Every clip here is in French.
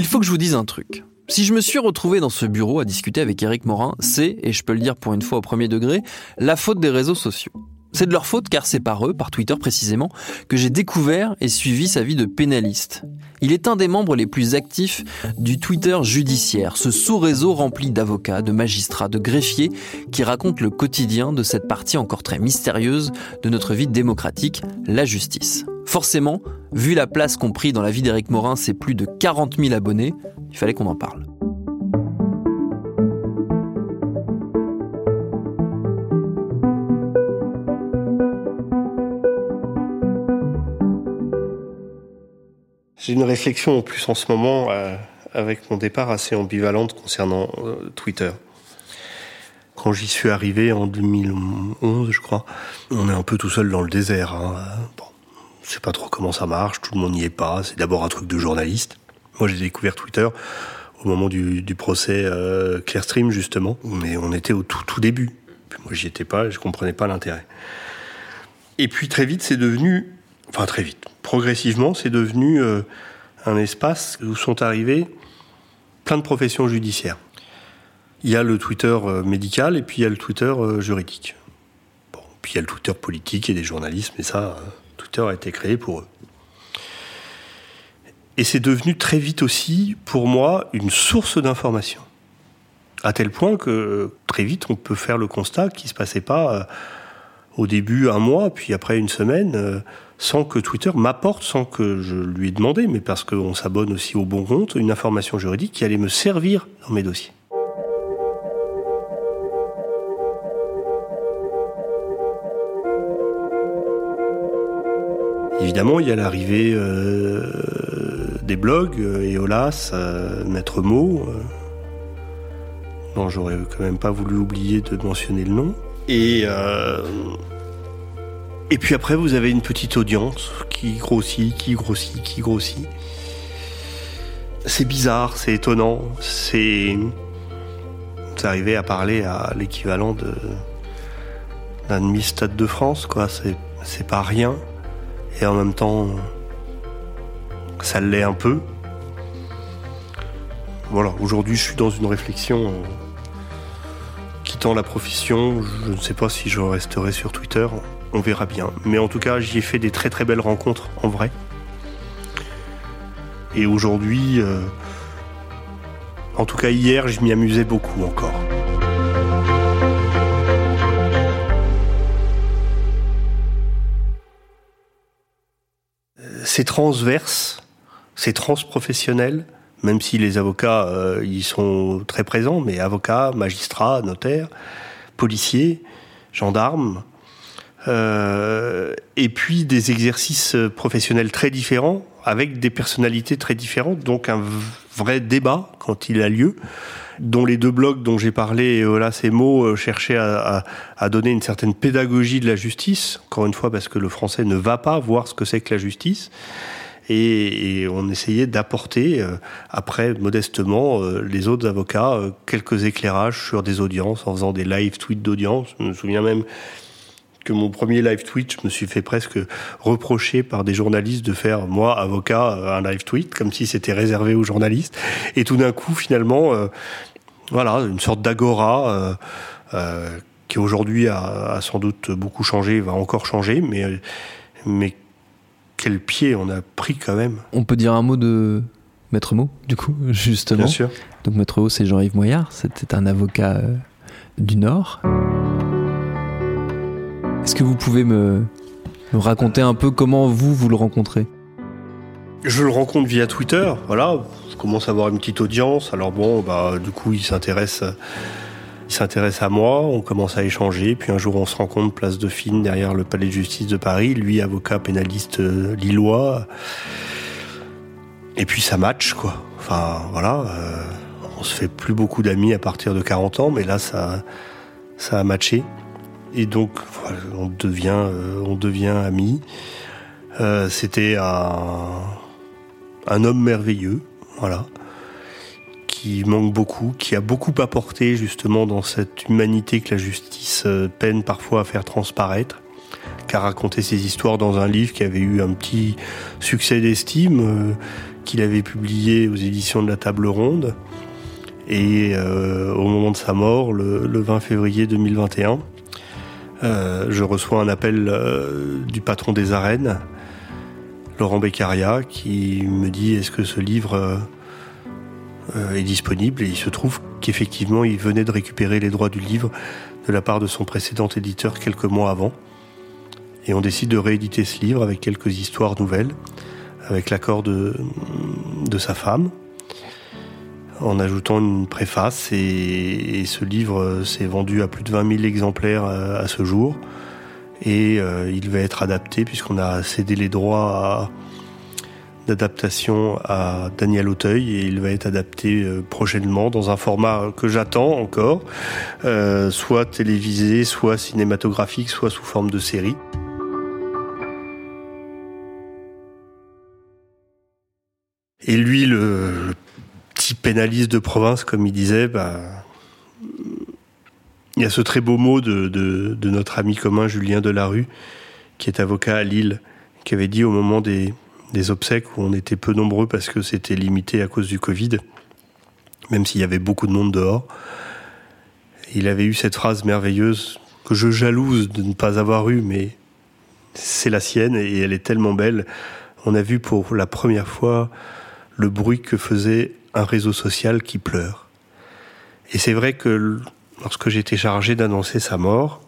Il faut que je vous dise un truc. Si je me suis retrouvé dans ce bureau à discuter avec Eric Morin, c'est, et je peux le dire pour une fois au premier degré, la faute des réseaux sociaux. C'est de leur faute car c'est par eux, par Twitter précisément, que j'ai découvert et suivi sa vie de pénaliste. Il est un des membres les plus actifs du Twitter judiciaire, ce sous-réseau rempli d'avocats, de magistrats, de greffiers qui raconte le quotidien de cette partie encore très mystérieuse de notre vie démocratique, la justice. Forcément, vu la place qu'ont pris dans la vie d'Éric Morin ses plus de 40 000 abonnés, il fallait qu'on en parle. J'ai une réflexion en plus en ce moment euh, avec mon départ assez ambivalente concernant euh, Twitter. Quand j'y suis arrivé en 2011, je crois, on est un peu tout seul dans le désert. Hein. Je sais pas trop comment ça marche, tout le monde n'y est pas. C'est d'abord un truc de journaliste. Moi, j'ai découvert Twitter au moment du, procès euh, Clearstream justement, mais on était au tout début. Puis moi, j'y étais pas, je comprenais pas l'intérêt. Et puis très vite, c'est devenu enfin très vite, progressivement, c'est devenu euh, un espace où sont arrivés plein de professions judiciaires. Il y a le Twitter euh, médical et puis il y a le Twitter euh, juridique. Bon, puis il y a le Twitter politique et des journalistes, mais ça, Twitter a été créé pour eux. Et c'est devenu très vite aussi, pour moi, une source d'information. À tel point que très vite, on peut faire le constat qu'il ne se passait pas au début un mois, puis après une semaine sans que Twitter m'apporte, sans que je lui ai demandé, mais parce qu'on s'abonne aussi au bon compte, une information juridique qui allait me servir dans mes dossiers. Évidemment, il y a l'arrivée euh, des blogs, euh, Eolas, euh, Maître Mot, dont j'aurais quand même pas voulu oublier de mentionner le nom. Et et puis après, vous avez une petite audience qui grossit, qui grossit, qui grossit. C'est bizarre, c'est étonnant, c'est. Vous arrivez à parler à l'équivalent d'un demi-stade de France, quoi. C'est pas rien. Et en même temps, ça l'est un peu. Voilà, aujourd'hui, je suis dans une réflexion. Euh, quittant la profession, je ne sais pas si je resterai sur Twitter on verra bien. Mais en tout cas, j'y ai fait des très très belles rencontres en vrai. Et aujourd'hui, euh, en tout cas hier, je m'y amusais beaucoup encore. C'est transverse, c'est transprofessionnel, même si les avocats euh, sont très présents, mais avocats, magistrats, notaires, policiers, gendarmes, euh, et puis des exercices professionnels très différents, avec des personnalités très différentes, donc un vrai débat quand il a lieu, dont les deux blogs dont j'ai parlé, et voilà ces mots, euh, cherchaient à, donner une certaine pédagogie de la justice, encore une fois parce que le français ne va pas voir ce que c'est que la justice, et, on essayait d'apporter, euh, après, modestement, euh, les autres avocats, euh, quelques éclairages sur des audiences en faisant des live tweets d'audience. Je me souviens même que mon premier live tweet, je me suis fait presque reprocher par des journalistes de faire, moi, avocat, un live tweet, comme si c'était réservé aux journalistes. Et tout d'un coup, finalement, voilà, une sorte d'agora qui aujourd'hui a, a, sans doute beaucoup changé, va encore changer, mais, mais quel pied on a pris quand même. On peut dire un mot de Maître Mot, du coup, justement. Bien sûr. Donc Maître Mot, c'est Jean-Yves Moyard, c'était un avocat euh, du Nord. Est-ce que vous pouvez me, raconter un peu comment vous, vous le rencontrez? Je le rencontre via Twitter, voilà. Je commence à avoir une petite audience, alors bon, bah, du coup, il s'intéresse à moi, on commence à échanger, puis un jour on se rencontre place de Dauphine derrière le palais de justice de Paris, lui avocat pénaliste euh, lillois. Et puis ça match quoi. Enfin voilà, euh, on se fait plus beaucoup d'amis à partir de 40 ans, mais là ça ça a matché. Et donc on devient euh, on devient amis. C'était un homme merveilleux, voilà qui manque beaucoup, qui a beaucoup apporté justement dans cette humanité que la justice euh, peine parfois à faire transparaître, qui a raconté ses histoires dans un livre qui avait eu un petit succès d'estime, euh, qu'il avait publié aux éditions de la Table Ronde. Et euh, au moment de sa mort, le, 20 février 2021, je reçois un appel du patron des arènes, Laurent Beccaria, qui me dit est-ce que ce livre euh, est disponible? Et il se trouve qu'effectivement il venait de récupérer les droits du livre de la part de son précédent éditeur quelques mois avant. Et on décide de rééditer ce livre avec quelques histoires nouvelles, avec l'accord de sa femme, en ajoutant une préface. Et, ce livre s'est vendu à plus de 20 000 exemplaires euh, à, ce jour. Et euh, il va être adapté puisqu'on a cédé les droits d'adaptation à Daniel Auteuil et il va être adapté euh, prochainement dans un format que j'attends encore, euh, soit télévisé, soit cinématographique, soit sous forme de série. Et lui, le, petit pénaliste de province, comme il disait, bah, il y a ce très beau mot de, de notre ami commun Julien Delarue, qui est avocat à Lille, qui avait dit au moment des, des obsèques où on était peu nombreux parce que c'était limité à cause du Covid, même s'il y avait beaucoup de monde dehors. Il avait eu cette phrase merveilleuse que je jalouse de ne pas avoir eue, mais c'est la sienne et elle est tellement belle. On a vu pour la première fois le bruit que faisait un réseau social qui pleure. Et c'est vrai que lorsque j'étais chargé d'annoncer sa mort,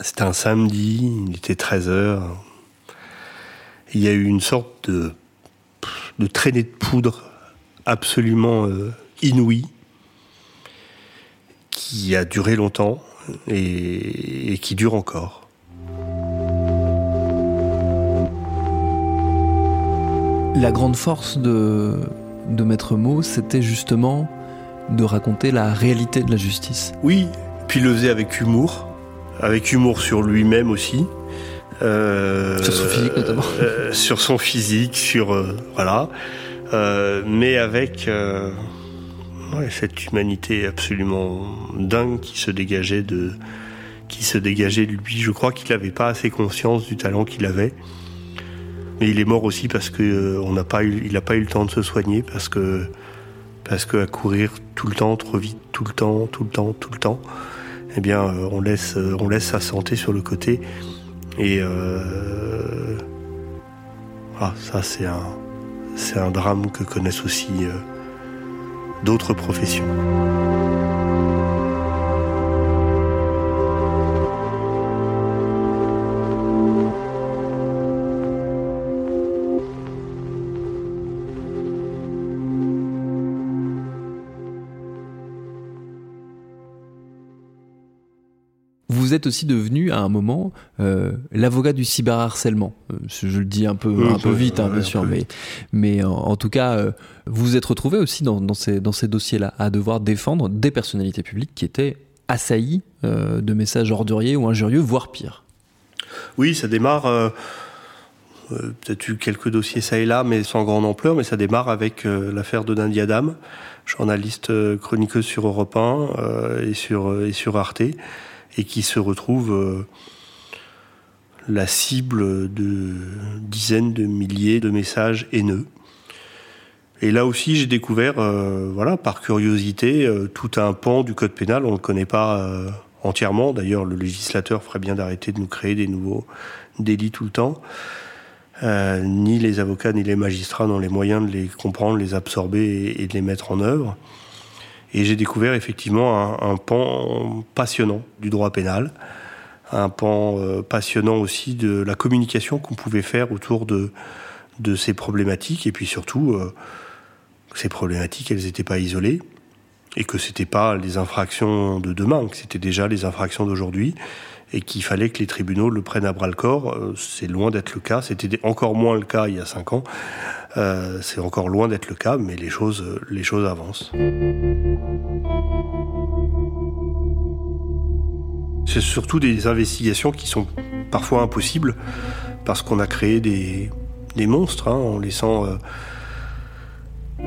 c'était un samedi, il était 13h, il y a eu une sorte de, traînée de poudre absolument euh, inouïe qui a duré longtemps et, qui dure encore. La grande force de, de Maître Mot, c'était justement de raconter la réalité de la justice. Oui, puis le faisait avec humour, avec humour sur lui-même aussi. Euh, sur son physique notamment. Euh, sur son physique, sur euh, voilà, mais avec cette humanité absolument dingue qui se dégageait de qui se dégageait de lui. Je crois qu'il n'avait pas assez conscience du talent qu'il avait. Mais il est mort aussi parce que on n'a pas eu, pas eu le temps de se soigner parce que parce que à courir tout le temps, trop vite, tout le temps, tout le temps, tout le temps, eh bien, on laisse on laisse sa santé sur le côté. Et euh, ah, ça, c'est un, c'est un drame que connaissent aussi euh, d'autres professions. Êtes aussi devenu à un moment euh, l'avocat du cyberharcèlement. Euh, je le dis un peu, un peu vite, hein, bien sûr, mais, mais en, tout cas, euh, vous vous êtes retrouvé aussi dans, dans ces, dans ces dossiers-là à devoir défendre des personnalités publiques qui étaient assaillies de messages orduriers ou injurieux, voire pire. Oui, ça démarre euh, peut-être eu quelques dossiers ça et là, mais sans grande ampleur. Mais ça démarre avec euh, l'affaire de Nadia Dam, journaliste chroniqueuse sur Europe 1 et, sur, et sur Arte, et qui se retrouve la cible de dizaines de milliers de messages haineux. Et là aussi, j'ai découvert, voilà, par curiosité, tout un pan du code pénal. On ne le connaît pas entièrement. D'ailleurs, le législateur ferait bien d'arrêter de nous créer des nouveaux délits tout le temps. Euh, ni les avocats ni les magistrats n'ont les moyens de les comprendre, les absorber et, de les mettre en œuvre. Et j'ai découvert effectivement un, pan passionnant du droit pénal, un pan euh, passionnant aussi de la communication qu'on pouvait faire autour de, ces problématiques, et puis surtout, euh, ces problématiques, elles n'étaient pas isolées, et que c'était pas les infractions de demain, que c'était déjà les infractions d'aujourd'hui, et qu'il fallait que les tribunaux le prennent à bras le corps. Euh, c'est loin d'être le cas. C'était encore moins le cas il y a cinq ans. Euh, c'est encore loin d'être le cas, mais les choses, les choses avancent. C'est surtout des investigations qui sont parfois impossibles parce qu'on a créé des, des monstres hein, en laissant euh,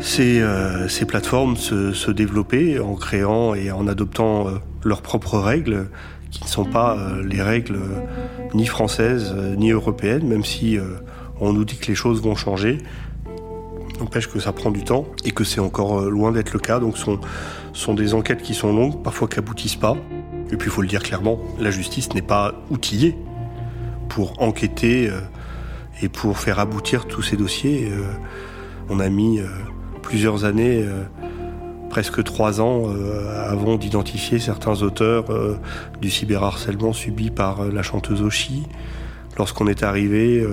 ces, ces, plateformes se, développer en créant et en adoptant leurs propres règles qui ne sont pas euh, les règles euh, ni françaises euh, ni européennes, même si on nous dit que les choses vont changer. N'empêche que ça prend du temps et que c'est encore loin d'être le cas. Donc, ce sont, sont des enquêtes qui sont longues, parfois qui n'aboutissent pas. Et puis, il faut le dire clairement, la justice n'est pas outillée pour enquêter et pour faire aboutir tous ces dossiers. On a mis plusieurs années presque trois ans euh, avant d'identifier certains auteurs euh, du cyberharcèlement subi par euh, la chanteuse Oshi. Lorsqu'on est arrivé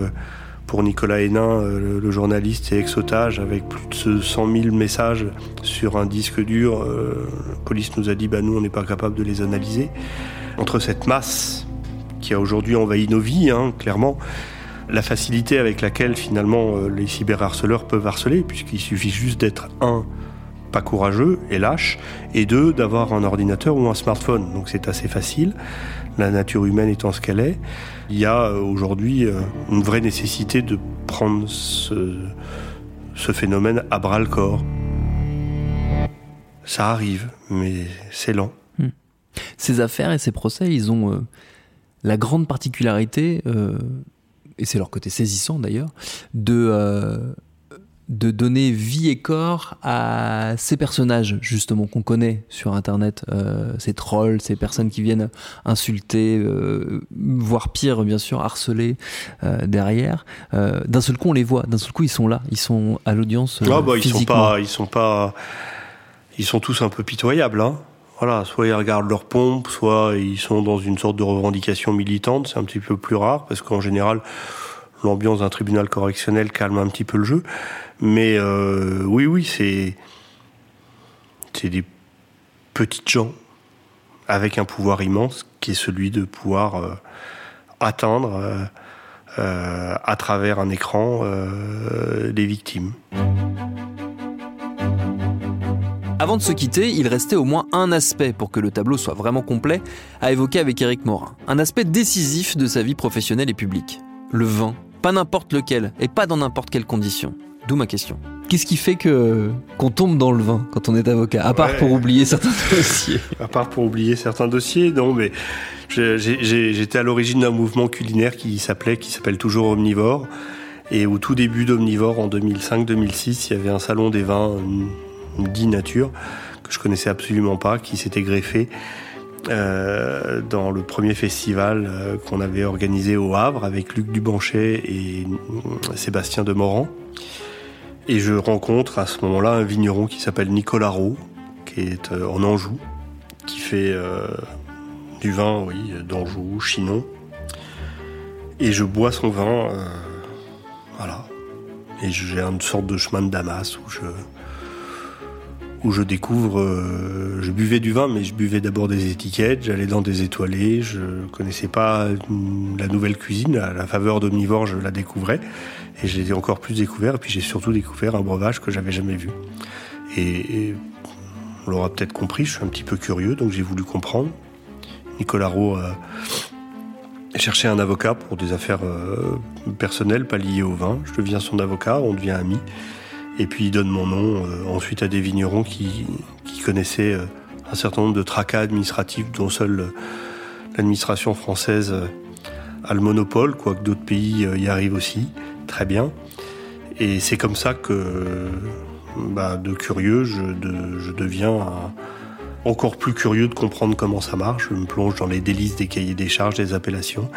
pour Nicolas Hénin, le, journaliste et ex-otage, avec plus de 100 000 messages sur un disque dur, la police nous a dit bah, nous on n'est pas capable de les analyser. Entre cette masse qui a aujourd'hui envahi nos vies, hein, clairement, la facilité avec laquelle finalement les cyberharceleurs peuvent harceler, puisqu'il suffit juste d'être un pas courageux et lâche, et deux, d'avoir un ordinateur ou un smartphone. Donc c'est assez facile, la nature humaine étant ce qu'elle est. Il y a euh, aujourd'hui euh, une vraie nécessité de prendre ce, phénomène à bras le corps. Ça arrive, mais c'est lent. Hmm. Ces affaires et ces procès, ils ont euh, la grande particularité, et c'est leur côté saisissant d'ailleurs, de de donner vie et corps à ces personnages justement qu'on connaît sur internet euh, ces trolls ces personnes qui viennent insulter euh, voire pire bien sûr harceler euh, derrière. D'un seul coup on les voit. D'un seul coup ils sont là. Ils sont à l'audience ah bah, ils sont pas ils sont pas ils sont tous un peu pitoyables hein. voilà soit ils regardent leur pompe soit ils sont dans une sorte de revendication militante. C'est un petit peu plus rare parce qu'en général l'ambiance d'un tribunal correctionnel calme un petit peu le jeu mais euh, oui, oui, c'est c'est des petites gens avec un pouvoir immense qui est celui de pouvoir euh, atteindre euh, à travers un écran des victimes. Avant de se quitter, il restait au moins un aspect pour que le tableau soit vraiment complet à évoquer avec Eric Morin. Un aspect décisif de sa vie professionnelle et publique. Le vin. Pas n'importe lequel et pas dans n'importe quelle condition. D'où ma question. Qu'est-ce qui fait que qu'on tombe dans le vin quand on est avocat À part pour oublier certains dossiers. À part pour oublier certains dossiers, non, mais j'étais à l'origine d'un mouvement culinaire qui s'appelait, qui s'appelle toujours Omnivore. Et au tout début d'Omnivore, en 2005-2006, il y avait un salon des vins dit nature que je connaissais absolument pas, qui s'était greffé euh, dans le premier festival euh, qu'on avait organisé au Havre avec Luc Dubanchet et euh, Sébastien Demorand. Et je rencontre à ce moment-là un vigneron qui s'appelle Nicolas Roux, qui est euh, en Anjou, qui fait euh, du vin, oui, d'Anjou, Chinon. Et je bois son vin, euh, voilà. Et j'ai une sorte de chemin de Damas où je, où je découvre. je buvais du vin, mais je buvais d'abord des étiquettes. J'allais dans des étoilés. Je connaissais pas la nouvelle cuisine. À la faveur d'omnivore, je la découvrais. Et je l'ai encore plus découvert. Et puis j'ai surtout découvert un breuvage que j'avais jamais vu. Et, on l'aura peut-être compris, je suis un petit peu curieux, donc j'ai voulu comprendre. Nicolas Rowe chercher un avocat pour des affaires euh, personnelles, pas liées au vin. Je deviens son avocat, on devient amis. Et puis donne mon nom euh, ensuite à des vignerons qui, connaissaient euh, un certain nombre de tracas administratifs dont seule l'administration française a le monopole, quoique d'autres pays y arrivent aussi très bien. Et c'est comme ça que, bah, de curieux, je, deviens encore plus curieux de comprendre comment ça marche. Je me plonge dans les délices des cahiers des charges, des appellations.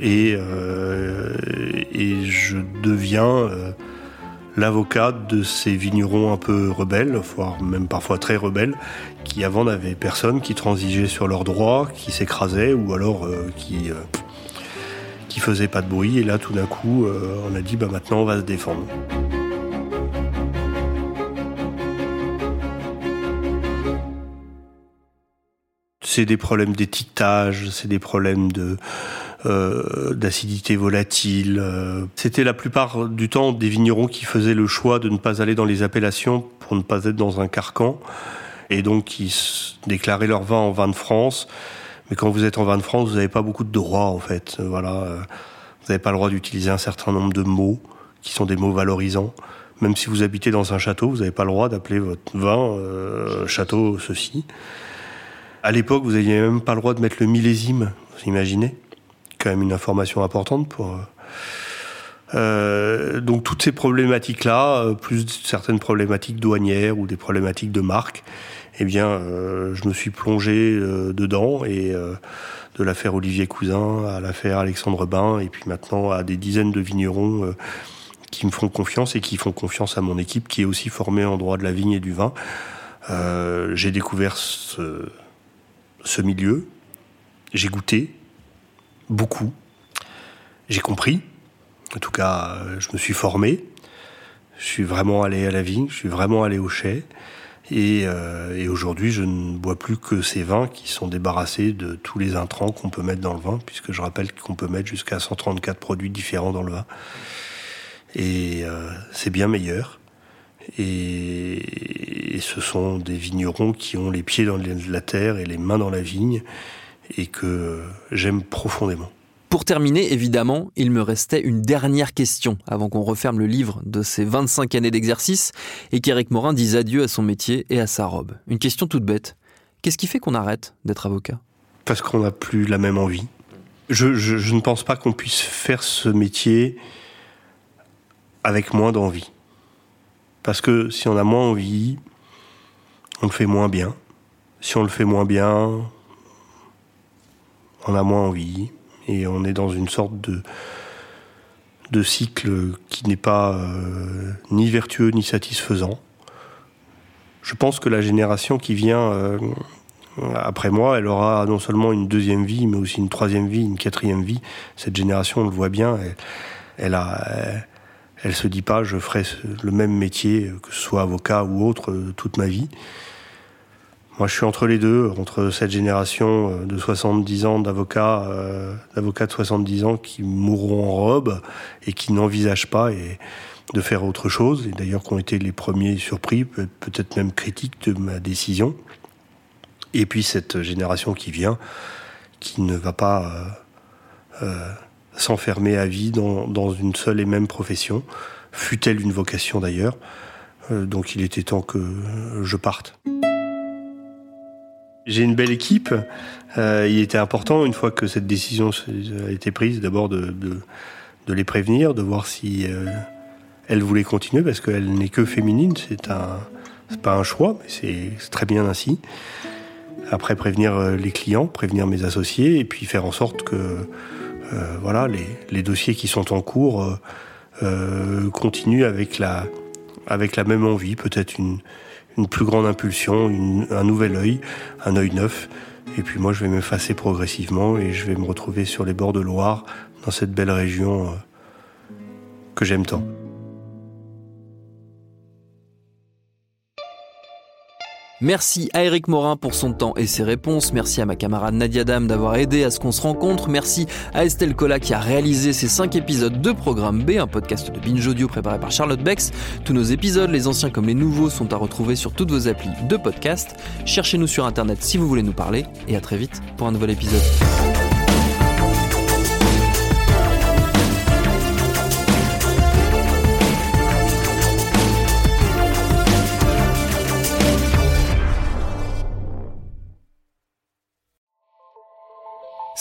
Et, euh, je deviens euh, l'avocat de ces vignerons un peu rebelles, voire même parfois très rebelles, qui avant n'avaient personne, qui transigeaient sur leurs droits, qui s'écrasaient ou alors euh, qui euh, faisaient pas de bruit. Et là, tout d'un coup, euh, on a dit bah maintenant on va se défendre. c'est des problèmes d'étiquetage, c'est des problèmes de euh, d'acidité volatile. Euh. C'était la plupart du temps des vignerons qui faisaient le choix de ne pas aller dans les appellations pour ne pas être dans un carcan, et donc qui déclaraient leur vin en vin de France. Mais quand vous êtes en vin de France, vous n'avez pas beaucoup de droits en fait. Voilà, vous n'avez pas le droit d'utiliser un certain nombre de mots qui sont des mots valorisants. Même si vous habitez dans un château, vous n'avez pas le droit d'appeler votre vin euh, château ceci. À l'époque, vous n'aviez même pas le droit de mettre le millésime, vous imaginez Quand même une information importante pour... Euh, euh donc toutes ces problématiques-là, euh, plus certaines problématiques douanières ou des problématiques de marque, eh bien, je me suis plongé dedans et de l'affaire Olivier Cousin à l'affaire Alexandre Bain et puis maintenant à des dizaines de vignerons qui me font confiance et qui font confiance à mon équipe qui est aussi formée en droit de la vigne et du vin. J'ai découvert ce milieu, j'ai goûté beaucoup, j'ai compris, en tout cas euh, je me suis formé, je suis vraiment allé à la vigne, je suis vraiment allé au chai, et, euh, et aujourd'hui je ne bois plus que ces vins qui sont débarrassés de tous les intrants qu'on peut mettre dans le vin, puisque je rappelle qu'on peut mettre jusqu'à 134 produits différents dans le vin. Et euh, c'est bien meilleur. Et, ce sont des vignerons qui ont les pieds dans la terre et les mains dans la vigne et que j'aime profondément. Pour terminer, évidemment, il me restait une dernière question avant qu'on referme le livre de ses 25 années d'exercice et qu'Éric Morin dise adieu à son métier et à sa robe. Une question toute bête. Qu'est-ce qui fait qu'on arrête d'être avocat? Parce qu'on n'a plus la même envie. Je, je ne pense pas qu'on puisse faire ce métier avec moins d'envie. Parce que si on a moins envie, on le fait moins bien. Si on le fait moins bien, on a moins envie. Et on est dans une sorte de, cycle qui n'est pas euh, ni vertueux ni satisfaisant. Je pense que la génération qui vient euh, après moi, elle aura non seulement une deuxième vie, mais aussi une troisième vie, une quatrième vie. Cette génération, on le voit bien, elle, elle se dit pas je ferai le même métier, que ce soit avocat ou autre, toute ma vie. Moi, je suis entre les deux, entre cette génération euh, de 70 ans d'avocats, euh, d'avocats de 70 ans qui mourront en robe et qui n'envisagent pas de faire autre chose, et d'ailleurs qui ont été les premiers surpris, peut-être même critiques de ma décision. Et puis cette génération qui vient, qui ne va pas euh, s'enfermer à vie dans, dans, une seule et même profession, fut-elle une vocation d'ailleurs. Donc il était temps que je parte. J'ai une belle équipe. Euh, il était important, une fois que cette décision a été prise, d'abord de, de, de, les prévenir, de voir si euh, elles voulaient continuer, parce qu'elle n'est que féminine. C'est un, pas un choix, mais c'est très bien ainsi. Après, prévenir euh, les clients, prévenir mes associés, et puis faire en sorte que euh, voilà, les, les, dossiers qui sont en cours euh, euh, continuent avec la, avec la même envie, peut-être une, une plus grande impulsion, un nouvel œil, un œil neuf. Et puis moi, je vais m'effacer progressivement et je vais me retrouver sur les bords de Loire, dans cette belle région euh, que j'aime tant. Merci à Eric Morin pour son temps et ses réponses. Merci à ma camarade Nadia Dam d'avoir aidé à ce qu'on se rencontre. Merci à Estelle Cola qui a réalisé ces 5 épisodes de Programme B, un podcast de Binge Audio préparé par Charlotte Bex. Tous nos épisodes, les anciens comme les nouveaux, sont à retrouver sur toutes vos applis de podcast. Cherchez-nous sur Internet si vous voulez nous parler et à très vite pour un nouvel épisode.